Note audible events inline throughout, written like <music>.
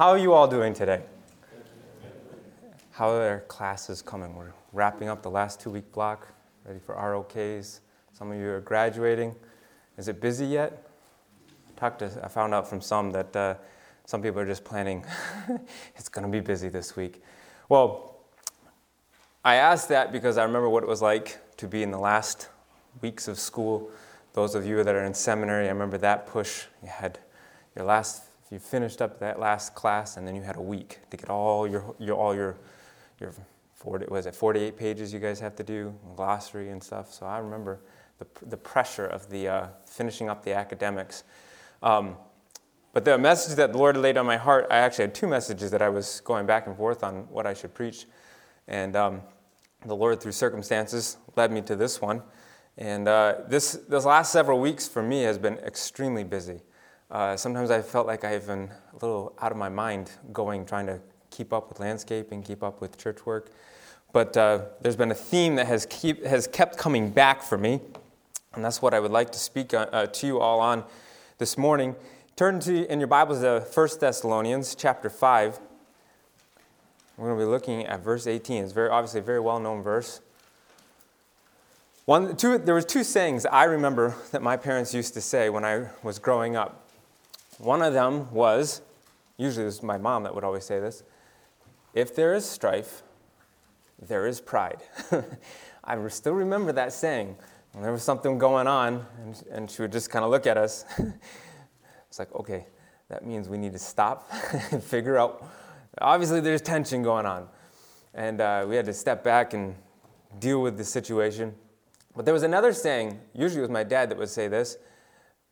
how are you all doing today? How are classes coming? We're wrapping up the last two week block, ready for ROKs. Some of you are graduating. Is it busy yet? I, talked to, I found out from some that uh, some people are just planning, <laughs> it's going to be busy this week. Well, I asked that because I remember what it was like to be in the last weeks of school. Those of you that are in seminary, I remember that push. You had your last, you finished up that last class, and then you had a week to get all your, your all your, your 40, was it 48 pages you guys have to do, glossary and stuff. So I remember the, the pressure of the uh, finishing up the academics. Um, but the message that the Lord laid on my heart, I actually had two messages that I was going back and forth on what I should preach. And um, the Lord, through circumstances, led me to this one. And uh, this, this last several weeks for me has been extremely busy. Uh, sometimes I felt like I've been a little out of my mind going, trying to keep up with landscaping, keep up with church work. But uh, there's been a theme that has, keep, has kept coming back for me. And that's what I would like to speak uh, uh, to you all on this morning. Turn to in your Bibles to 1 Thessalonians chapter 5. We're going to be looking at verse 18. It's very obviously a very well-known verse. One, two, there was two sayings I remember that my parents used to say when I was growing up. One of them was, usually it was my mom that would always say this, if there is strife, there is pride. <laughs> I still remember that saying. When there was something going on, and, and she would just kind of look at us. <laughs> it's like, okay, that means we need to stop <laughs> and figure out Obviously, there's tension going on. And uh, we had to step back and deal with the situation. But there was another saying, usually it was my dad that would say this,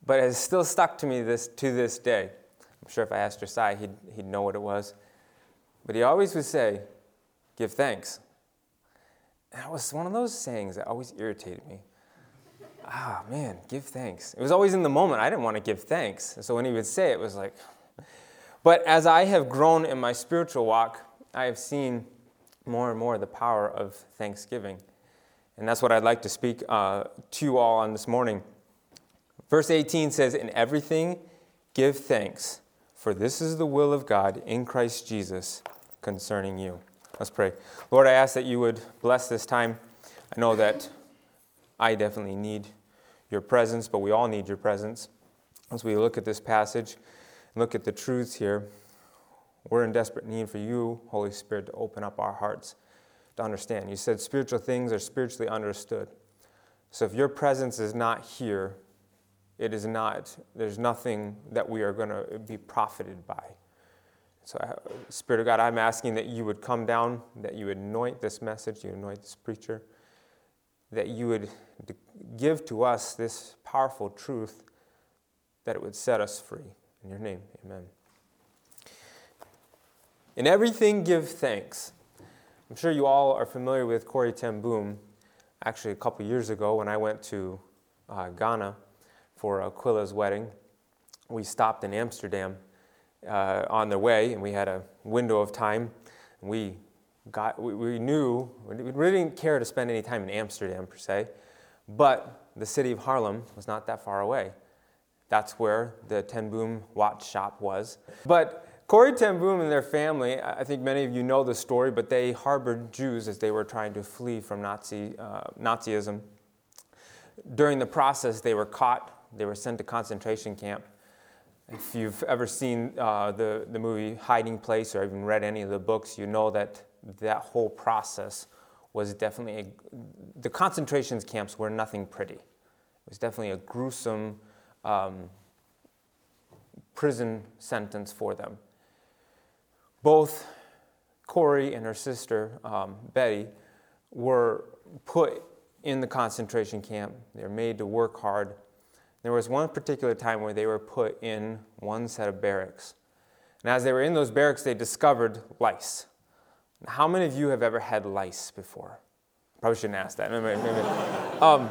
but it has still stuck to me this, to this day. I'm sure if I asked Josiah, he'd, he'd know what it was. But he always would say, give thanks. And that was one of those sayings that always irritated me. Ah, man, give thanks. It was always in the moment. I didn't want to give thanks. So when he would say it, it was like, but as I have grown in my spiritual walk, I have seen more and more the power of thanksgiving. And that's what I'd like to speak uh, to you all on this morning. Verse 18 says, In everything give thanks, for this is the will of God in Christ Jesus concerning you. Let's pray. Lord, I ask that you would bless this time. I know that I definitely need your presence, but we all need your presence. As we look at this passage, look at the truths here, we're in desperate need for you, Holy Spirit, to open up our hearts to understand. You said spiritual things are spiritually understood. So if your presence is not here, it is not, there's nothing that we are going to be profited by. So, uh, Spirit of God, I'm asking that you would come down, that you would anoint this message, you anoint this preacher, that you would give to us this powerful truth, that it would set us free. In your name, amen. In everything, give thanks. I'm sure you all are familiar with Corrie ten Boom. Actually, a couple years ago, when I went to uh, Ghana for Aquila's wedding, we stopped in Amsterdam uh, on the way, and we had a window of time. We got, we, we knew we really didn't care to spend any time in Amsterdam per se, but the city of Haarlem was not that far away. That's where the Ten Boom watch shop was. But Corrie Ten Boom and their family, I think many of you know the story, but they harbored Jews as they were trying to flee from Nazi, uh, Nazism. During the process, they were caught, they were sent to concentration camp. If you've ever seen uh, the, the movie Hiding Place or even read any of the books, you know that that whole process was definitely, a, the concentration camps were nothing pretty. It was definitely a gruesome, um, prison sentence for them. Both Corrie and her sister, um, Betty, were put in the concentration camp. They were made to work hard. There was one particular time where they were put in one set of barracks. And as they were in those barracks, they discovered lice. How many of you have ever had lice before? Probably shouldn't ask that. um,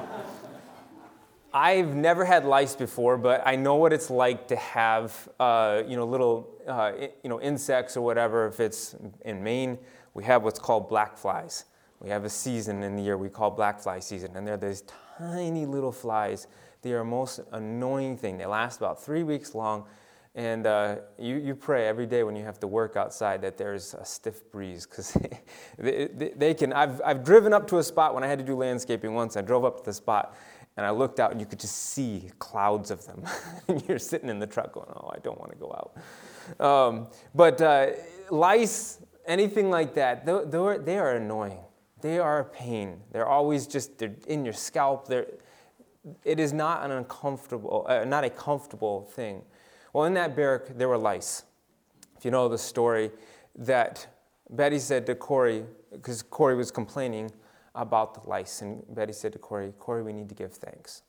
I've never had lice before, but I know what it's like to have, uh, you know, little, uh, you know, insects or whatever. If it's in Maine, we have what's called black flies. We have a season in the year we call black fly season, and they're these tiny little flies. They are most annoying thing. They last about three weeks long, And uh, you, you pray every day when you have to work outside that there's a stiff breeze because <laughs> they, they, they, can. I've, I've driven up to a spot when I had to do landscaping once. I drove up to the spot and I looked out and you could just see clouds of them. <laughs> and you're sitting in the truck going, oh, I don't want to go out. Um, but uh, lice, anything like that, they're, they are annoying. They are a pain. They're always just they're in your scalp. They're, it is not an uncomfortable, uh, not a comfortable thing. Well, in that barrack, there were lice. If you know the story, that Betty said to Corrie, because Corrie was complaining about the lice, and Betty said to Corrie, Corrie, we need to give thanks.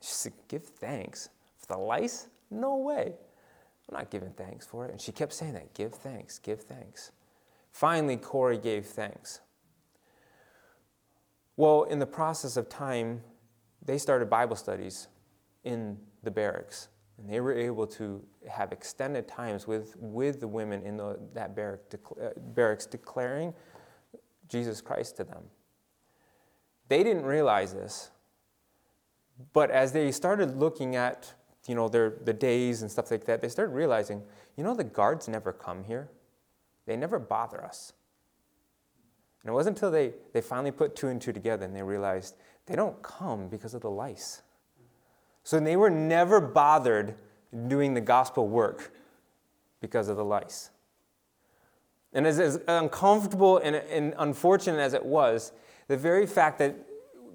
She said, Give thanks? For the lice? No way. I'm not giving thanks for it. And she kept saying that give thanks, give thanks. Finally, Corrie gave thanks. Well, in the process of time, they started Bible studies in the barracks. And they were able to have extended times with, with the women in the, that barrack, uh, barracks declaring Jesus Christ to them. They didn't realize this, but as they started looking at you know, their, the days and stuff like that, they started realizing, you know, the guards never come here. They never bother us. And it wasn't until they, they finally put two and two together and they realized they don't come because of the lice. So they were never bothered doing the gospel work because of the lice. And as, as uncomfortable and, and unfortunate as it was, the very fact that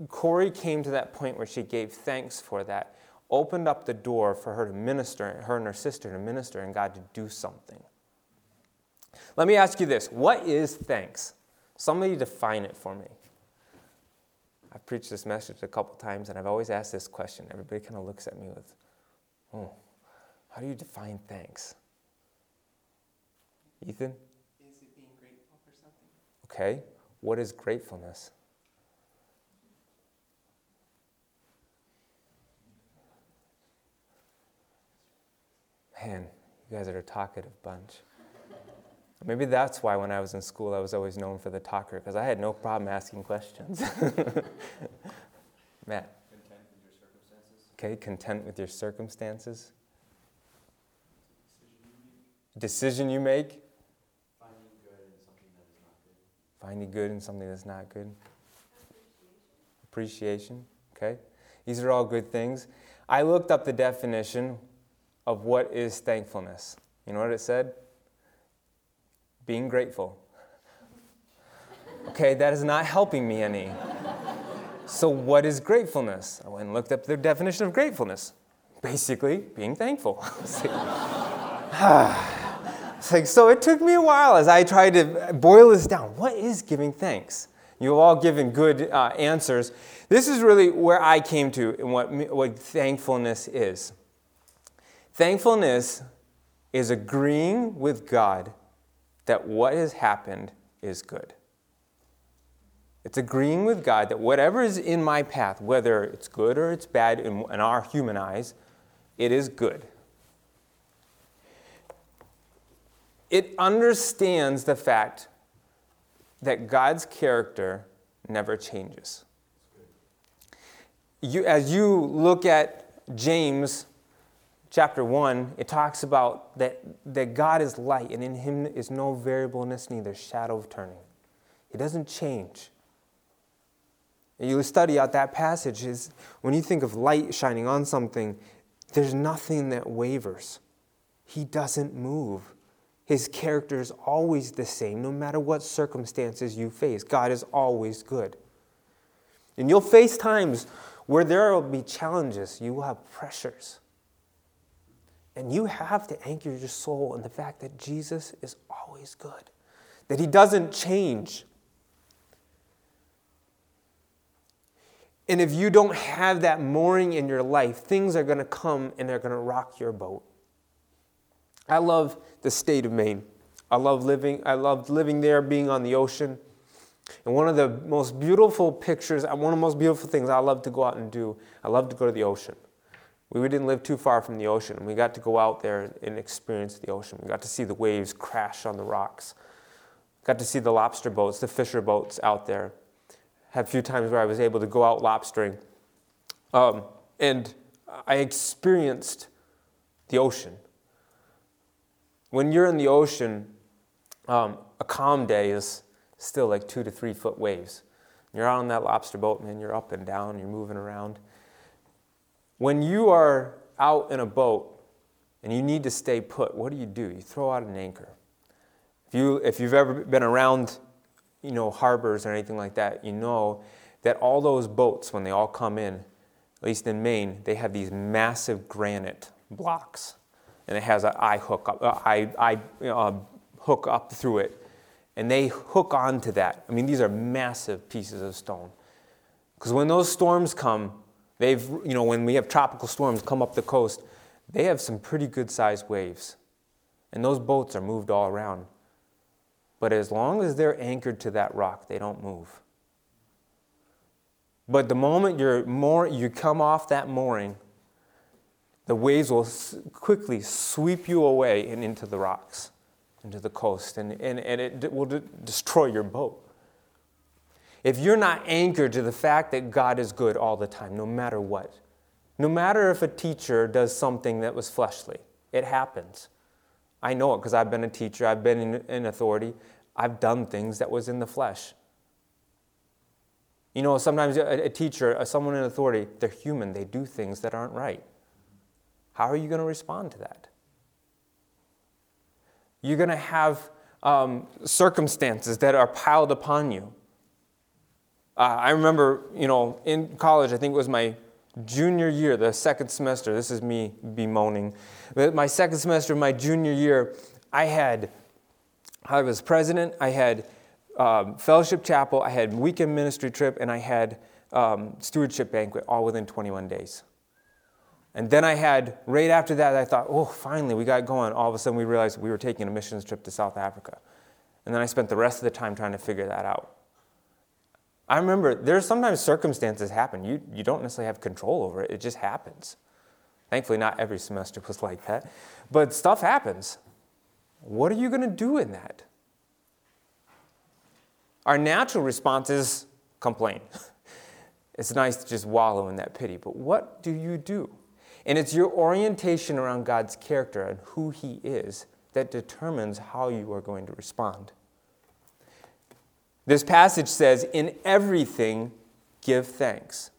Corrie came to that point where she gave thanks for that opened up the door for her to minister, her and her sister to minister, and God to do something. Let me ask you this what is thanks? Somebody define it for me. I've preached this message a couple times and I've always asked this question. Everybody kind of looks at me with, oh, how do you define thanks? Ethan? Is it being grateful for something? Okay. What is gratefulness? Man, you guys are a talkative bunch. Maybe that's why when I was in school I was always known for the talker, because I had no problem asking questions. <laughs> Matt. Content with your circumstances. Okay, content with your circumstances. Decision you make. Finding good in something that is not good. Finding good in something that's not good. Appreciation. Okay? These are all good things. I looked up the definition of what is thankfulness. You know what it said? Being grateful. Okay, that is not helping me any. So, what is gratefulness? I went and looked up the definition of gratefulness. Basically, being thankful. <sighs> like, so it took me a while as I tried to boil this down. What is giving thanks? You've all given good uh, answers. This is really where I came to and what, what thankfulness is. Thankfulness is agreeing with God that what has happened is good. It's agreeing with God that whatever is in my path, whether it's good or it's bad in, in our human eyes, it is good. It understands the fact that God's character never changes. You, as you look at James chapter 1, it talks about that, that God is light, and in him is no variableness, neither shadow of turning. He doesn't change. And you study out that passage is when you think of light shining on something, there's nothing that wavers. He doesn't move. His character is always the same, no matter what circumstances you face. God is always good. And you'll face times where there will be challenges, you will have pressures. And you have to anchor your soul in the fact that Jesus is always good, that he doesn't change. And if you don't have that mooring in your life, things are going to come and they're going to rock your boat. I love the state of Maine. I love living I loved living there, being on the ocean. And one of the most beautiful pictures, one of the most beautiful things I love to go out and do, I love to go to the ocean. We didn't live too far from the ocean. We got to go out there and experience the ocean. We got to see the waves crash on the rocks. Got to see the lobster boats, the fisher boats out there. Had a few times where I was able to go out lobstering. Um, and I experienced the ocean. when you're in the ocean, um, a calm day is still like two to three foot waves. You're out on that lobster boat, man, you're up and down, you're moving around. When you are out in a boat and you need to stay put, what do you do? You throw out an anchor. If, you, if you've ever been around you know, harbors or anything like that, you know that all those boats, when they all come in, at least in Maine, they have these massive granite blocks. And it has an eye hook up, uh, eye, uh, hook up through it. And they hook onto that. I mean, these are massive pieces of stone. Because when those storms come, they've, you know, when we have tropical storms come up the coast, they have some pretty good sized waves. And those boats are moved all around. But as long as they're anchored to that rock, they don't move. But the moment you're more, you come off that mooring, the waves will quickly sweep you away and into the rocks, into the coast, and, and, and it will destroy your boat. If you're not anchored to the fact that God is good all the time, no matter what, no matter if a teacher does something that was fleshly, it happens. I know it because I've been a teacher, I've been in, in authority, I've done things that was in the flesh. You know, sometimes a, a teacher, someone in authority, they're human, they do things that aren't right. How are you going to respond to that? You're going to have um, circumstances that are piled upon you. Uh, I remember, you know, in college, I think it was my junior year, the second semester, this is me bemoaning. My second semester of my junior year, I had, I was president, I had um, fellowship chapel, I had weekend ministry trip, and I had um, stewardship banquet all within 21 days. And then I had, right after that, I thought, oh, finally, we got going. All of a sudden, we realized we were taking a missions trip to South Africa. And then I spent the rest of the time trying to figure that out. I remember there's sometimes circumstances happen. You, you don't necessarily have control over it, it just happens. Thankfully, not every semester was like that. But stuff happens. What are you going to do in that? Our natural response is complain. <laughs> it's nice to just wallow in that pity, but what do you do? And it's your orientation around God's character and who He is that determines how you are going to respond. This passage says, In everything, give thanks.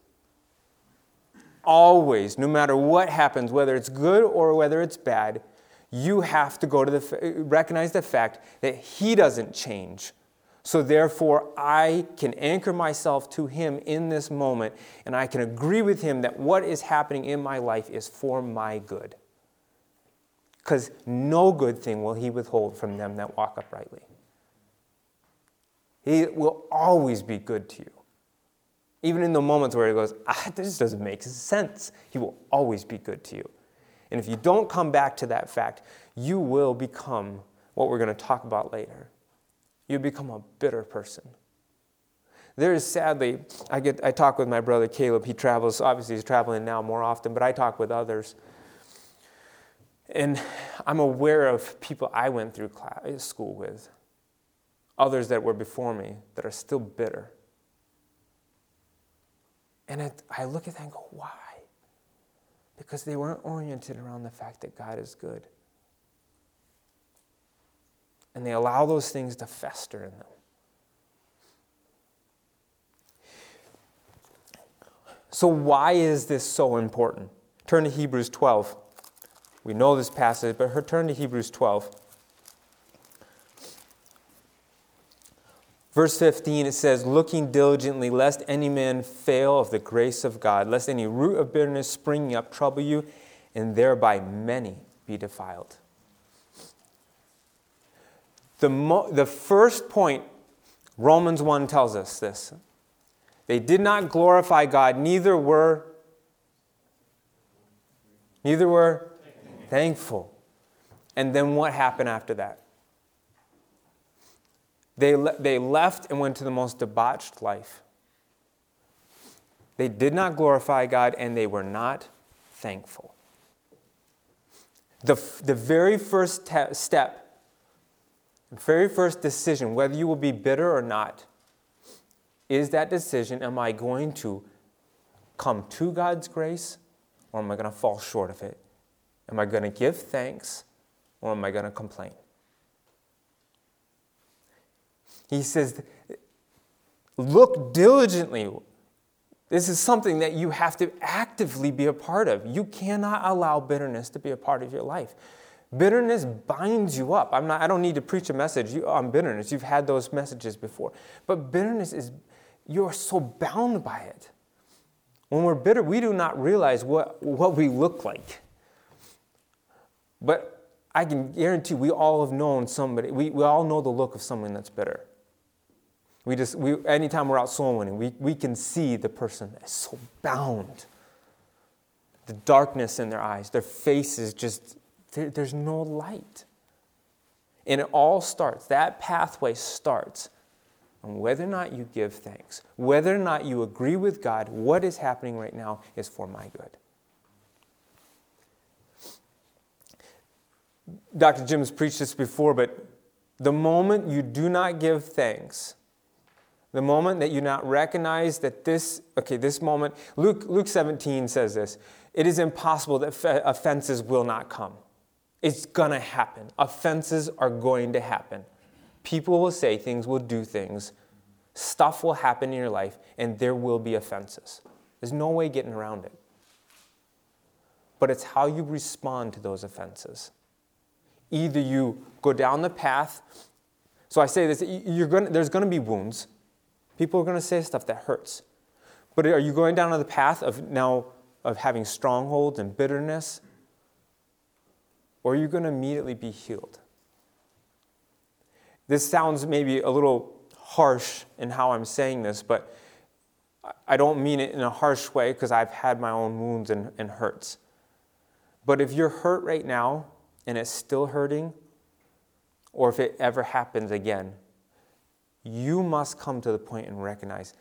Always, no matter what happens, whether it's good or whether it's bad, you have to go to the recognize the fact that he doesn't change. So therefore, I can anchor myself to him in this moment, and I can agree with him that what is happening in my life is for my good. Because no good thing will he withhold from them that walk uprightly. He will always be good to you. Even in the moments where he goes, ah, this doesn't make sense, he will always be good to you. And if you don't come back to that fact, you will become what we're going to talk about later. You become a bitter person. There is sadly, I, get, I talk with my brother Caleb. He travels, obviously, he's traveling now more often, but I talk with others. And I'm aware of people I went through class, school with others that were before me that are still bitter. And it, I look at that and go, why? Because they weren't oriented around the fact that God is good. And they allow those things to fester in them. So, why is this so important? Turn to Hebrews 12. We know this passage, but turn to Hebrews 12. Verse 15, it says, Looking diligently, lest any man fail of the grace of God, lest any root of bitterness springing up trouble you, and thereby many be defiled. The, mo- the first point, Romans 1 tells us this. They did not glorify God, neither were neither were thankful. And then what happened after that? They, le- they left and went to the most debauched life. They did not glorify God and they were not thankful. The, the very first te- step, the very first decision, whether you will be bitter or not, is that decision am I going to come to God's grace or am I going to fall short of it? Am I going to give thanks or am I going to complain? He says, look diligently. This is something that you have to actively be a part of. You cannot allow bitterness to be a part of your life. Bitterness binds you up. I'm not, I don't need to preach a message on bitterness. You've had those messages before. But bitterness is, you're so bound by it. When we're bitter, we do not realize what, what we look like. But I can guarantee we all have known somebody, we, we all know the look of someone that's bitter. We just, we, anytime we're out soul winning, we, we can see the person is so bound. The darkness in their eyes, their faces just, there, there's no light. And it all starts, that pathway starts on whether or not you give thanks, whether or not you agree with God, what is happening right now is for my good. Dr. Jim's preached this before, but the moment you do not give thanks, the moment that you not recognize that this, okay, this moment, Luke, Luke 17 says this it is impossible that offenses will not come. It's to happen. Offenses are going to happen. People will say things, will do things. Stuff will happen in your life, and there will be offenses. There's no way getting around it. But it's how you respond to those offenses. Either you go down the path, so I say this, you're going there's going to be wounds. People are going to say stuff that hurts. But are you going down on the path of now of having strongholds and bitterness? Or are you going to immediately be healed? This sounds maybe a little harsh in how I'm saying this, but I don't mean it in a harsh way because I've had my own wounds and, and hurts. But if you're hurt right now and it's still hurting, or if it ever happens again, you must come to the point and recognize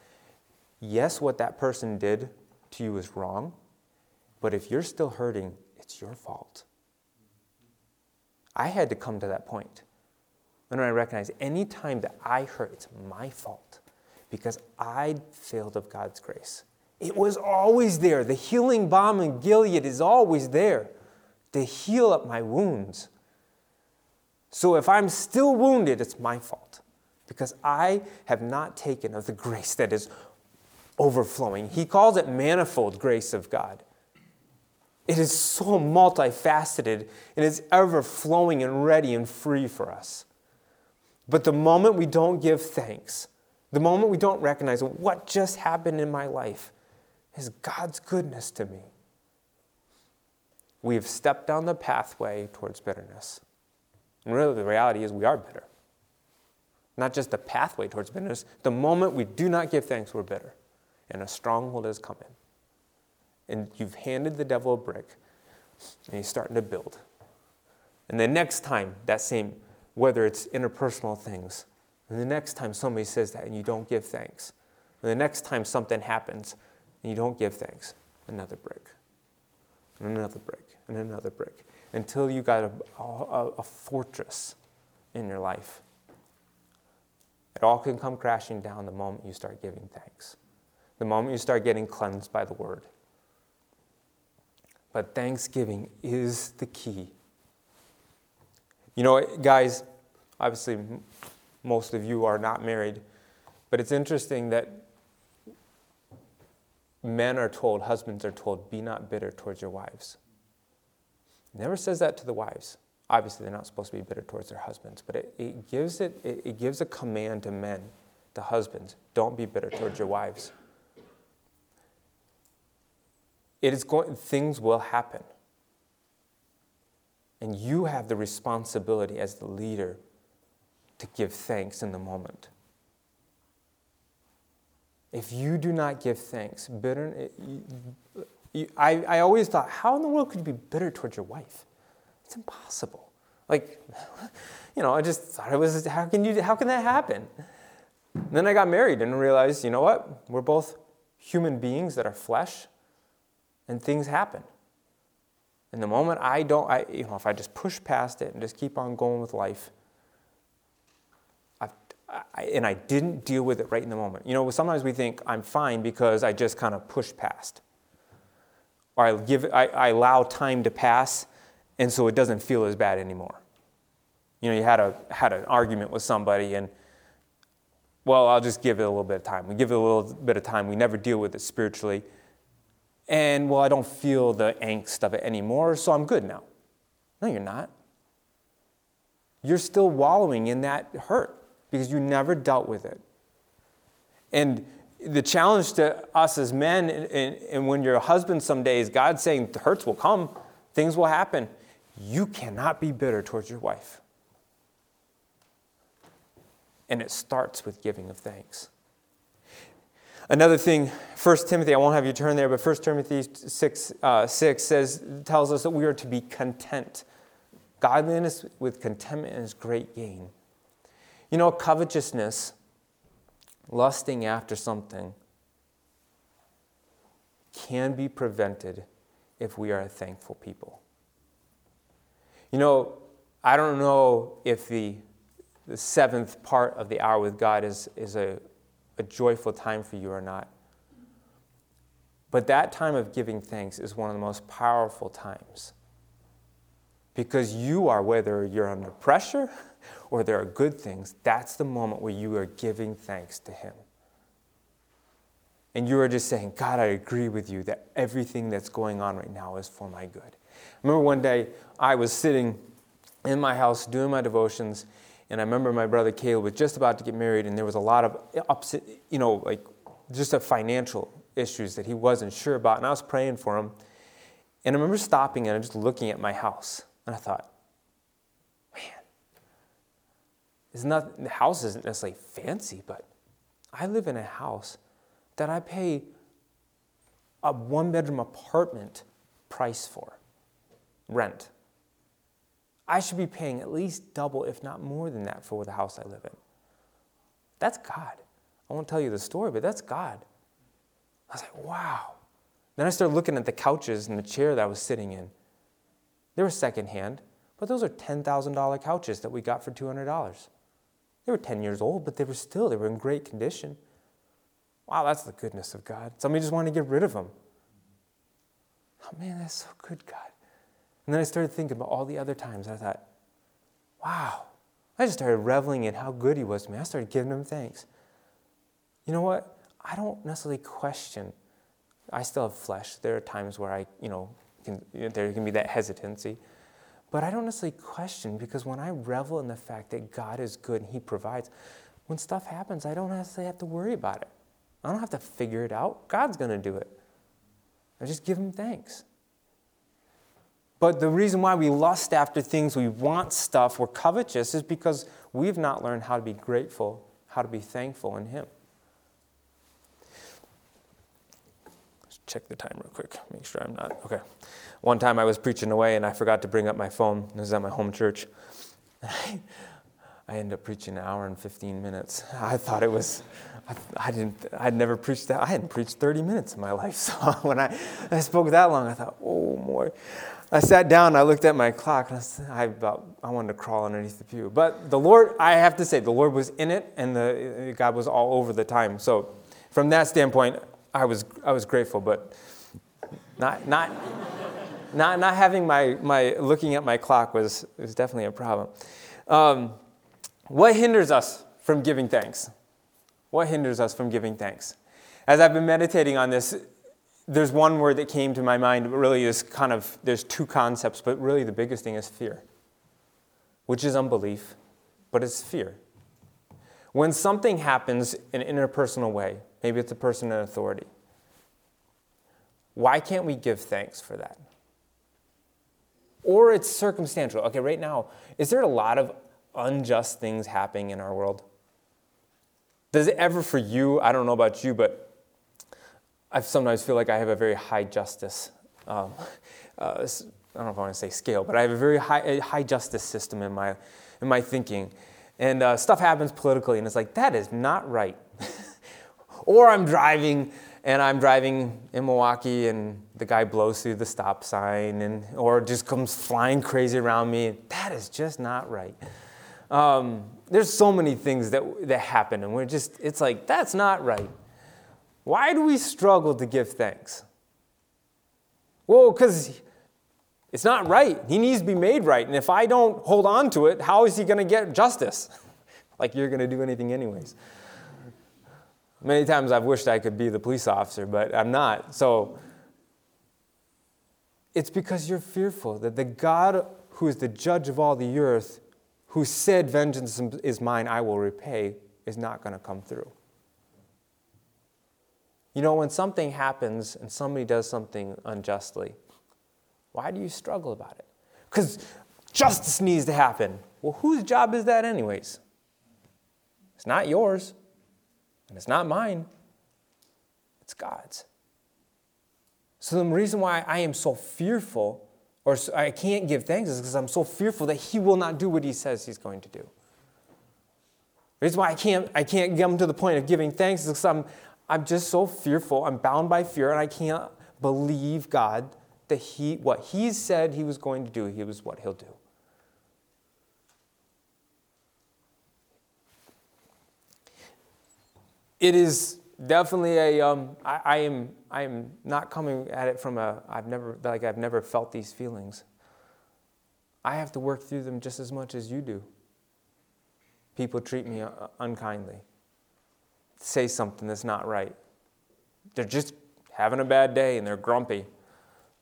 yes, what that person did to you is wrong, but if you're still hurting, it's your fault. I had to come to that point. And I recognize any time that I hurt, it's my fault because I failed of God's grace. It was always there. The healing balm in Gilead is always there to heal up my wounds. So if I'm still wounded, it's my fault because I have not taken of the grace that is overflowing. He calls it manifold grace of God. It is so multifaceted and is ever flowing and ready and free for us. But the moment we don't give thanks, the moment we don't recognize what just happened in my life is God's goodness to me, we have stepped down the pathway towards bitterness. And really, the reality is we are bitter. Not just the pathway towards bitterness, the moment we do not give thanks, we're bitter. And a stronghold has come in. And you've handed the devil a brick, and he's starting to build. And the next time that same whether it's interpersonal things. And the next time somebody says that and you don't give thanks, and the next time something happens and you don't give thanks, another brick, and another brick, and another brick, until you got a, a, a fortress in your life. It all can come crashing down the moment you start giving thanks, the moment you start getting cleansed by the word. But thanksgiving is the key you know, guys, obviously, most of you are not married, but it's interesting that men are told, husbands are told, be not bitter towards your wives. Never says that to the wives. Obviously, they're not supposed to be bitter towards their husbands, but it, it gives it, it, it gives a command to men, to husbands, don't be bitter towards your wives. It is going, things will happen. And you have the responsibility as the leader to give thanks in the moment. If you do not give thanks, bitter, you, you, I, I always thought, how in the world could you be bitter towards your wife? It's impossible. Like, <laughs> you know, I just thought it was, how can, you, how can that happen? And then I got married and realized, you know what? We're both human beings that are flesh, and things happen. And the moment I don't, I, you know, if I just push past it and just keep on going with life, I've and I didn't deal with it right in the moment. You know, sometimes we think I'm fine because I just kind of push past. Or I, give, I, I allow time to pass, and so it doesn't feel as bad anymore. You know, you had, a, had an argument with somebody, and, well, I'll just give it a little bit of time. We give it a little bit of time. We never deal with it spiritually. And, well, I don't feel the angst of it anymore, so I'm good now. No, you're not. You're still wallowing in that hurt because you never dealt with it. And the challenge to us as men, and, and when you're a husband some days, God's saying the hurts will come, things will happen. You cannot be bitter towards your wife. And it starts with giving of thanks. Another thing, 1 Timothy, I won't have you turn there, but 1 Timothy 6, uh, 6 says, tells us that we are to be content. Godliness with contentment is great gain. You know, covetousness, lusting after something, can be prevented if we are a thankful people. You know, I don't know if the, the seventh part of the hour with God is, is a, a joyful time for you or not. But that time of giving thanks is one of the most powerful times. Because you are, whether you're under pressure <laughs> or there are good things, that's the moment where you are giving thanks to Him. And you are just saying, God, I agree with you that everything that's going on right now is for my good. I remember one day I was sitting in my house doing my devotions, and I remember my brother Caleb was just about to get married, and there was a lot of upset, you know, like just a financial issues that he wasn't sure about, and I was praying for him. And I remember stopping and just looking at my house, and I thought, man, it's not, the house isn't necessarily fancy, but I live in a house that I pay a one bedroom apartment price for rent. I should be paying at least double, if not more than that, for the house I live in. That's God. I won't tell you the story, but that's God. I was like, wow. Then I started looking at the couches and the chair that I was sitting in. They were secondhand, but those are $10,000 couches that we got for $200. They were 10 years old, but they were still, they were in great condition. Wow, that's the goodness of God. Somebody just wanted to get rid of them. Oh man, that's so good, God. And then I started thinking about all the other times. I thought, wow. I just started reveling in how good He was to me. I started giving Him thanks. You know what? I don't necessarily question. I still have flesh. There are times where I, you know, can, there can be that hesitancy. But I don't necessarily question because when I revel in the fact that God is good and He provides, when stuff happens, I don't necessarily have to worry about it. I don't have to figure it out. God's going to do it. I just give Him thanks. But the reason why we lust after things, we want stuff, we're covetous, is because we've not learned how to be grateful, how to be thankful in Him. Let's check the time real quick, make sure I'm not. Okay. One time I was preaching away and I forgot to bring up my phone. This is at my home church. <laughs> I ended up preaching an hour and 15 minutes. I thought it was, I, I, didn't, I'd never preached that. I hadn't preached 30 minutes in my life. <laughs> So when I, I spoke that long, I thought, oh, boy. I sat down, I looked at my clock, and I, about, I wanted to crawl underneath the pew. But the Lord, I have to say, the Lord was in it, and the, God was all over the time. So from that standpoint, I was, I was grateful, but not, not, not, not having my, my, looking at my clock was, was definitely a problem. Um, what hinders us from giving thanks? What hinders us from giving thanks? As I've been meditating on this, there's one word that came to my mind, but really is kind of, there's two concepts, but really the biggest thing is fear, which is unbelief, but it's fear. When something happens in an interpersonal way, maybe it's a person in authority, why can't we give thanks for that? Or it's circumstantial. Okay, right now, is there a lot of unjust things happening in our world? Does it ever for you, I don't know about you, but I sometimes feel like I have a very high justice. Um, uh, I don't know if I want to say scale, but I have a very high, high justice system in my, in my thinking. And uh, stuff happens politically, and it's like, that is not right. <laughs> or I'm driving, and I'm driving in Milwaukee, and the guy blows through the stop sign, and, or just comes flying crazy around me. That is just not right. Um, there's so many things that, that happen, and we're just, it's like, that's not right. Why do we struggle to give thanks? Well, because It's not right. He needs to be made right. And if I don't hold on to it, how is he going to get justice? <laughs> like you're going to do anything, anyways. Many times I've wished I could be the police officer, but I'm not. So it's because you're fearful that the God who is the judge of all the earth, who said, Vengeance is mine, I will repay, is not going to come through. You know, when something happens and somebody does something unjustly, why do you struggle about it? Because justice needs to happen. Well, whose job is that, anyways? It's not yours, and it's not mine, it's God's. So, the reason why I am so fearful, or I can't give thanks, is because I'm so fearful that He will not do what He says He's going to do. The reason why I can't, I can't come to the point of giving thanks is because I'm, I'm just so fearful. I'm bound by fear, and I can't believe God that he, what he said he was going to do, he was what he'll do. It is definitely a. Um, I, I am. I am not coming at it from a. I've never like I've never felt these feelings. I have to work through them just as much as you do. People treat me uh, unkindly, say something that's not right. They're just having a bad day and they're grumpy.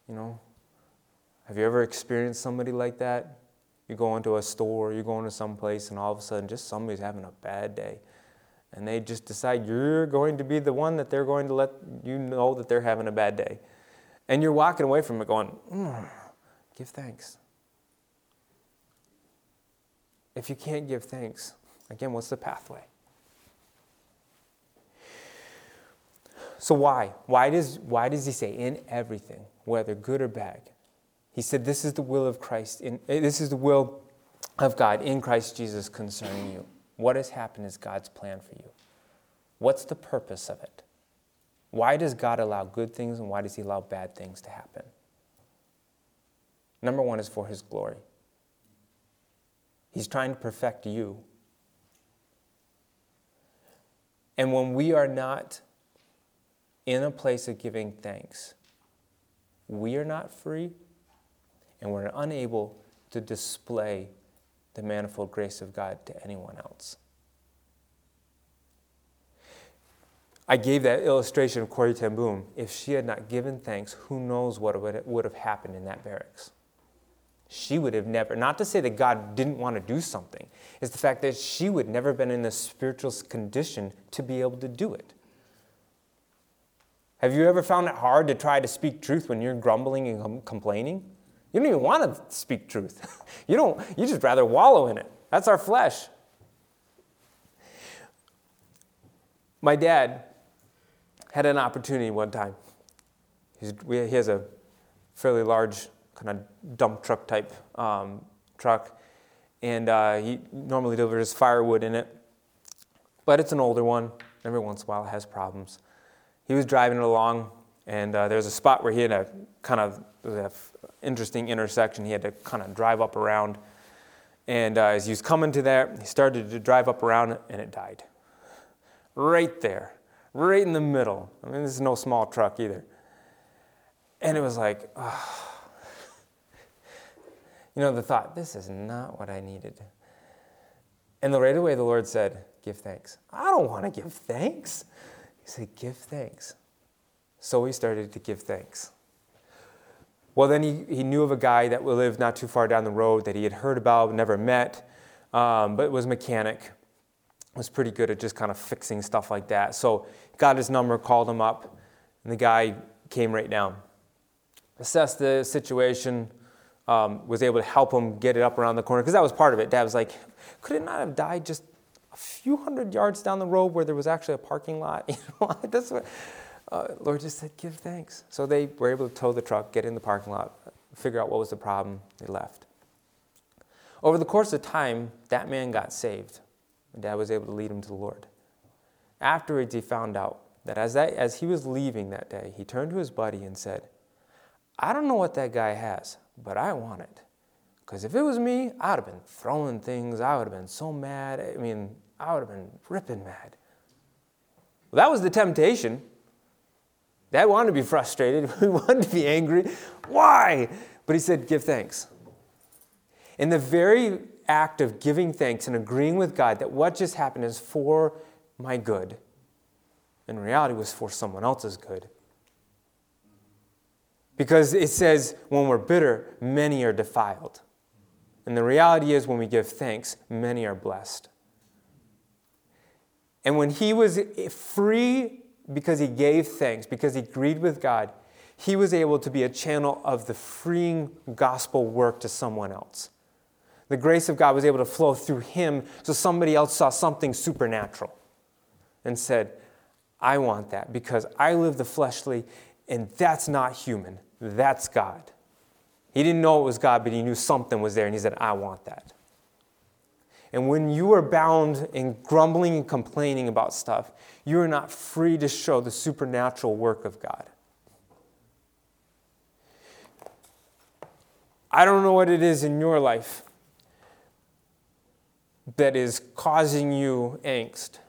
You know, have you ever experienced somebody like that? You go into a store, you go into some place, and all of a sudden, just somebody's having a bad day. And they just decide you're going to be the one that they're going to let you know that they're having a bad day. And you're walking away from it going, mm, give thanks. If you can't give thanks, again, what's the pathway? So why? Why does, why does he say in everything, whether good or bad? He said, This is the will of Christ, in, eh, this is the will of God in Christ Jesus concerning you. What has happened is God's plan for you. What's the purpose of it? Why does God allow good things and why does He allow bad things to happen? Number one is for His glory. He's trying to perfect you. And when we are not in a place of giving thanks, we are not free and we're unable to display the manifold grace of God to anyone else. I gave that illustration of Corrie ten Boom. If she had not given thanks, who knows what would have happened in that barracks? She would have never, not to say that God didn't want to do something, it's the fact that she would never have been in a spiritual condition to be able to do it. Have you ever found it hard to try to speak truth when you're grumbling and com- complaining? You don't even want to speak truth. <laughs> you don't you just rather wallow in it. That's our flesh. My dad had an opportunity one time. He's, he has a fairly large kind of dump truck type um, truck, and uh, he normally delivers firewood in it. But it's an older one. Every once in a while, it has problems he was driving along, and uh, there was a spot where he had a kind of an interesting intersection. He had to kind of drive up around. And uh, as he was coming to that, he started to drive up around and it died. Right there, right in the middle. I mean, this is no small truck either. And it was like, oh. you know, the thought, this is not what I needed. And right away, the Lord said, Give thanks. I don't want to give thanks. He said, Give thanks. So he started to give thanks. Well, then he, he knew of a guy that lived not too far down the road that he had heard about, never met, um, but was a mechanic. Was pretty good at just kind of fixing stuff like that. So got his number, called him up, and the guy came right down. Assessed the situation, um, was able to help him get it up around the corner, because that was part of it. Dad was like, could it not have died just a few hundred yards down the road where there was actually a parking lot. <laughs> You know, <laughs> that's what uh, Lord just said, give thanks. So they were able to tow the truck, get in the parking lot, figure out what was the problem. They left. Over the course of time, that man got saved. Dad was able to lead him to the Lord. Afterwards, he found out that as, that as he was leaving that day, he turned to his buddy and said, I don't know what that guy has, but I want it. Because if it was me, I would have been throwing things. I would have been so mad. I mean, I would have been ripping mad. Well, that was the temptation. Dad wanted to be frustrated. <laughs> We wanted to be angry. Why? But he said, give thanks. In the very act of giving thanks and agreeing with God that what just happened is for my good, in reality was for someone else's good. Because it says when we're bitter, many are defiled. And the reality is when we give thanks, many are blessed. And when he was free because he gave thanks, because he agreed with God, he was able to be a channel of the freeing gospel work to someone else. The grace of God was able to flow through him so somebody else saw something supernatural and said, I want that because I live the fleshly, and that's not human. That's God. He didn't know it was God, but he knew something was there, and he said, I want that. And when you are bound in grumbling and complaining about stuff, you are not free to show the supernatural work of God. I don't know what it is in your life that is causing you angst.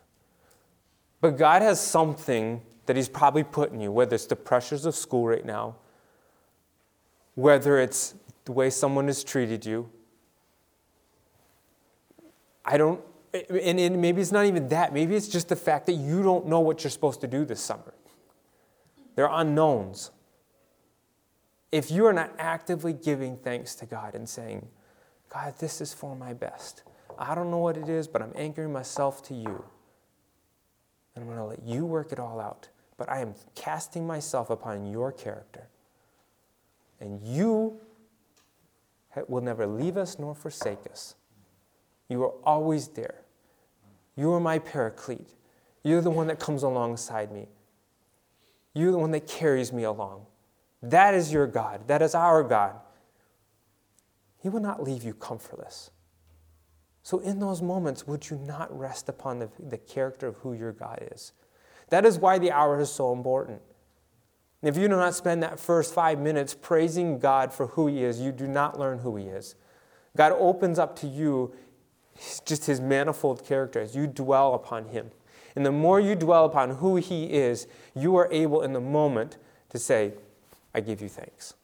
But God has something that He's probably put in you, whether it's the pressures of school right now, whether it's the way someone has treated you. I don't, and, and maybe it's not even that. Maybe it's just the fact that you don't know what you're supposed to do this summer. There are unknowns. If you are not actively giving thanks to God and saying, God, this is for my best. I don't know what it is, but I'm anchoring myself to you. And I'm going to let you work it all out. But I am casting myself upon your character. And you will never leave us nor forsake us. You are always there. You are my paraclete. You're the one that comes alongside me. You're the one that carries me along. That is your God. That is our God. He will not leave you comfortless. So, in those moments, would you not rest upon the, the character of who your God is? That is why the hour is so important. If you do not spend that first five minutes praising God for who He is, you do not learn who He is. God opens up to you just His manifold character as you dwell upon Him. And the more you dwell upon who He is, you are able in the moment to say, I give you thanks.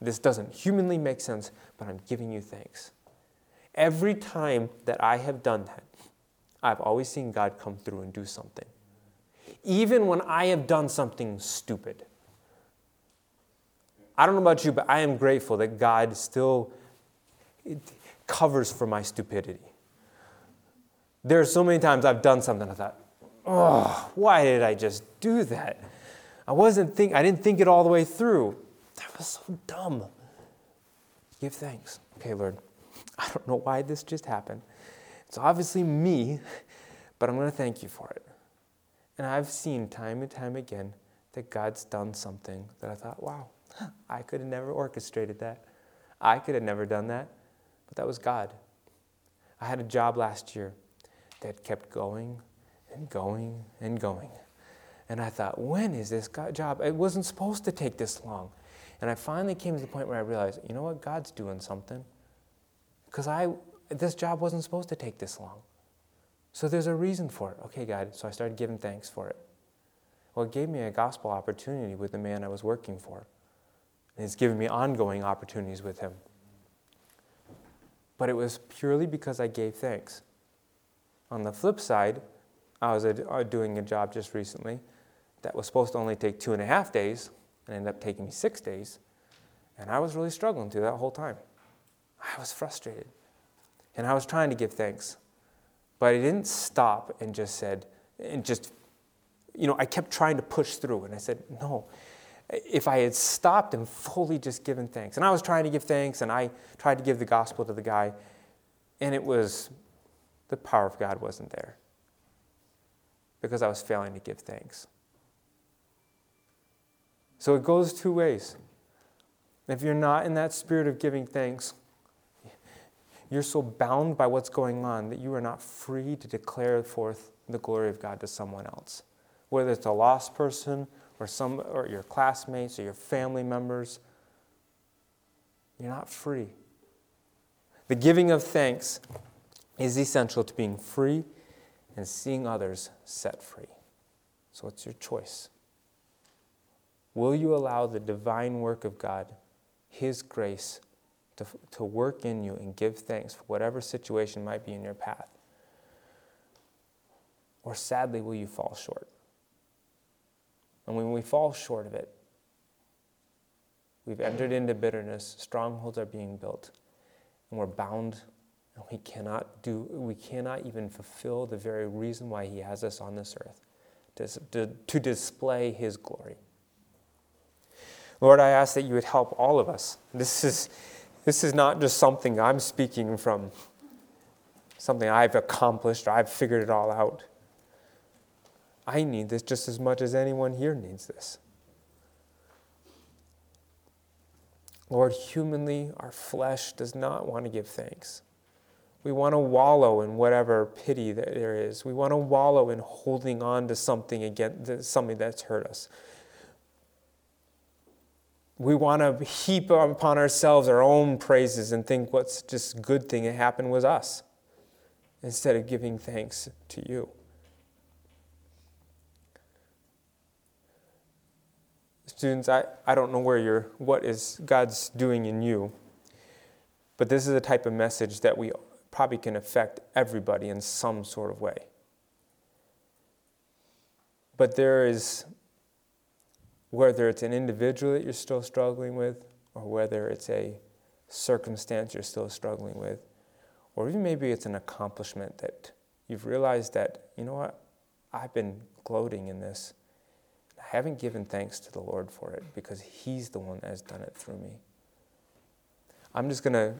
This doesn't humanly make sense, but I'm giving you thanks. Every time that I have done that, I've always seen God come through and do something. Even when I have done something stupid. I don't know about you, but I am grateful that God still covers for my stupidity. There are so many times I've done something I thought, oh, why did I just do that? I wasn't think I didn't think it all the way through. That was so dumb. Give thanks. Okay, Lord. I don't know why this just happened. It's obviously me, but I'm going to thank you for it. And I've seen time and time again that God's done something that I thought, wow, I could have never orchestrated that. I could have never done that, but that was God. I had a job last year that kept going and going and going. And I thought, when is this job? It wasn't supposed to take this long. And I finally came to the point where I realized, you know what? God's doing something. Because I, this job wasn't supposed to take this long. So there's a reason for it. Okay, God. So I started giving thanks for it. Well, it gave me a gospel opportunity with the man I was working for. And it's given me ongoing opportunities with him. But it was purely because I gave thanks. On the flip side, I was uh, doing a job just recently that was supposed to only take two and a half days and ended up taking me six days. And I was really struggling through that whole time. I was frustrated. And I was trying to give thanks. But I didn't stop and just said, and just, you know, I kept trying to push through. And I said, no. If I had stopped and fully just given thanks, and I was trying to give thanks, and I tried to give the gospel to the guy, and it was, the power of God wasn't there because I was failing to give thanks. So it goes two ways. If you're not in that spirit of giving thanks, you're so bound by what's going on that you are not free to declare forth the glory of God to someone else. Whether it's a lost person or some or your classmates or your family members, you're not free. The giving of thanks is essential to being free and seeing others set free. So it's your choice. Will you allow the divine work of God His grace to, to work in you and give thanks for whatever situation might be in your path? Or sadly, will you fall short? And when we fall short of it, we've entered into bitterness, strongholds are being built, and we're bound and we cannot do we cannot even fulfill the very reason why he has us on this earth to, to, display his glory. Lord, I ask that you would help all of us. This is, this is not just something I'm speaking from, something I've accomplished or I've figured it all out. I need this just as much as anyone here needs this. Lord, humanly, our flesh does not want to give thanks. We want to wallow in whatever pity that there is. We want to wallow in holding on to something against something that's hurt us. We want to heap upon ourselves our own praises and think what's just good thing that happened was us instead of giving thanks to you. Students, I, I don't know where you're, what is God's doing in you, but this is a type of message that we probably can affect everybody in some sort of way. But there is, whether it's an individual that you're still struggling with, or whether it's a circumstance you're still struggling with, or even maybe it's an accomplishment that you've realized that, you know what, I've been gloating in this. Haven't given thanks to the Lord for it because He's the one that has done it through me. I'm just going to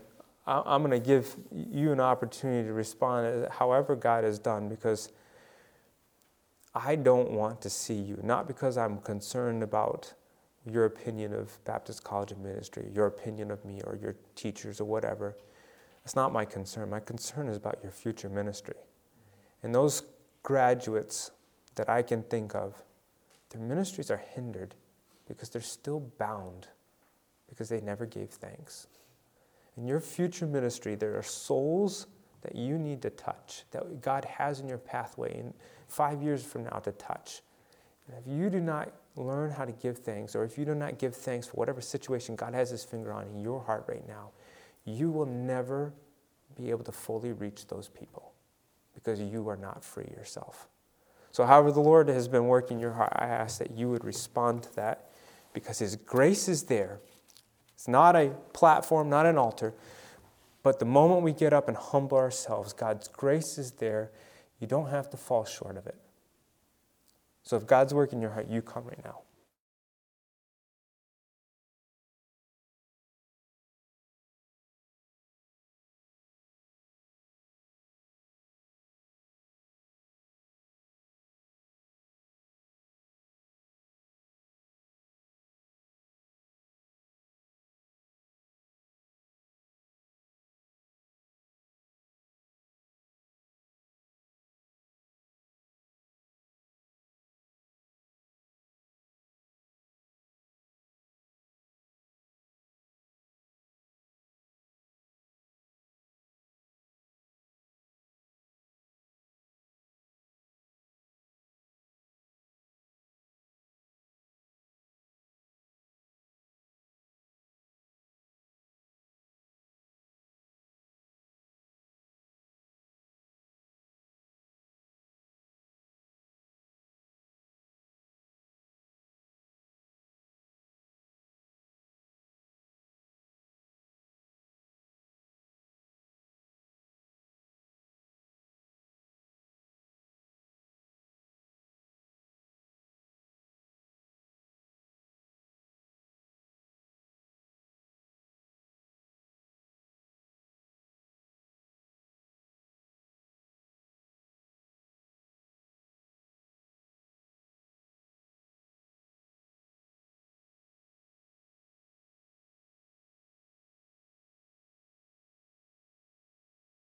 I'm going to give you an opportunity to respond however God has done because I don't want to see you, not because I'm concerned about your opinion of Baptist College of Ministry, your opinion of me, or your teachers, or whatever. That's not my concern. My concern is about your future ministry. And those graduates that I can think of, their ministries are hindered because they're still bound because they never gave thanks. In your future ministry, there are souls that you need to touch, that God has in your pathway in five years from now to touch. And if you do not learn how to give thanks, or if you do not give thanks for whatever situation God has his finger on in your heart right now, you will never be able to fully reach those people because you are not free yourself. So, however, the Lord has been working your heart, I ask that you would respond to that because His grace is there it's not a platform, not an altar. But the moment we get up and humble ourselves, God's grace is there. You don't have to fall short of it. So if God's working your heart, you come right now.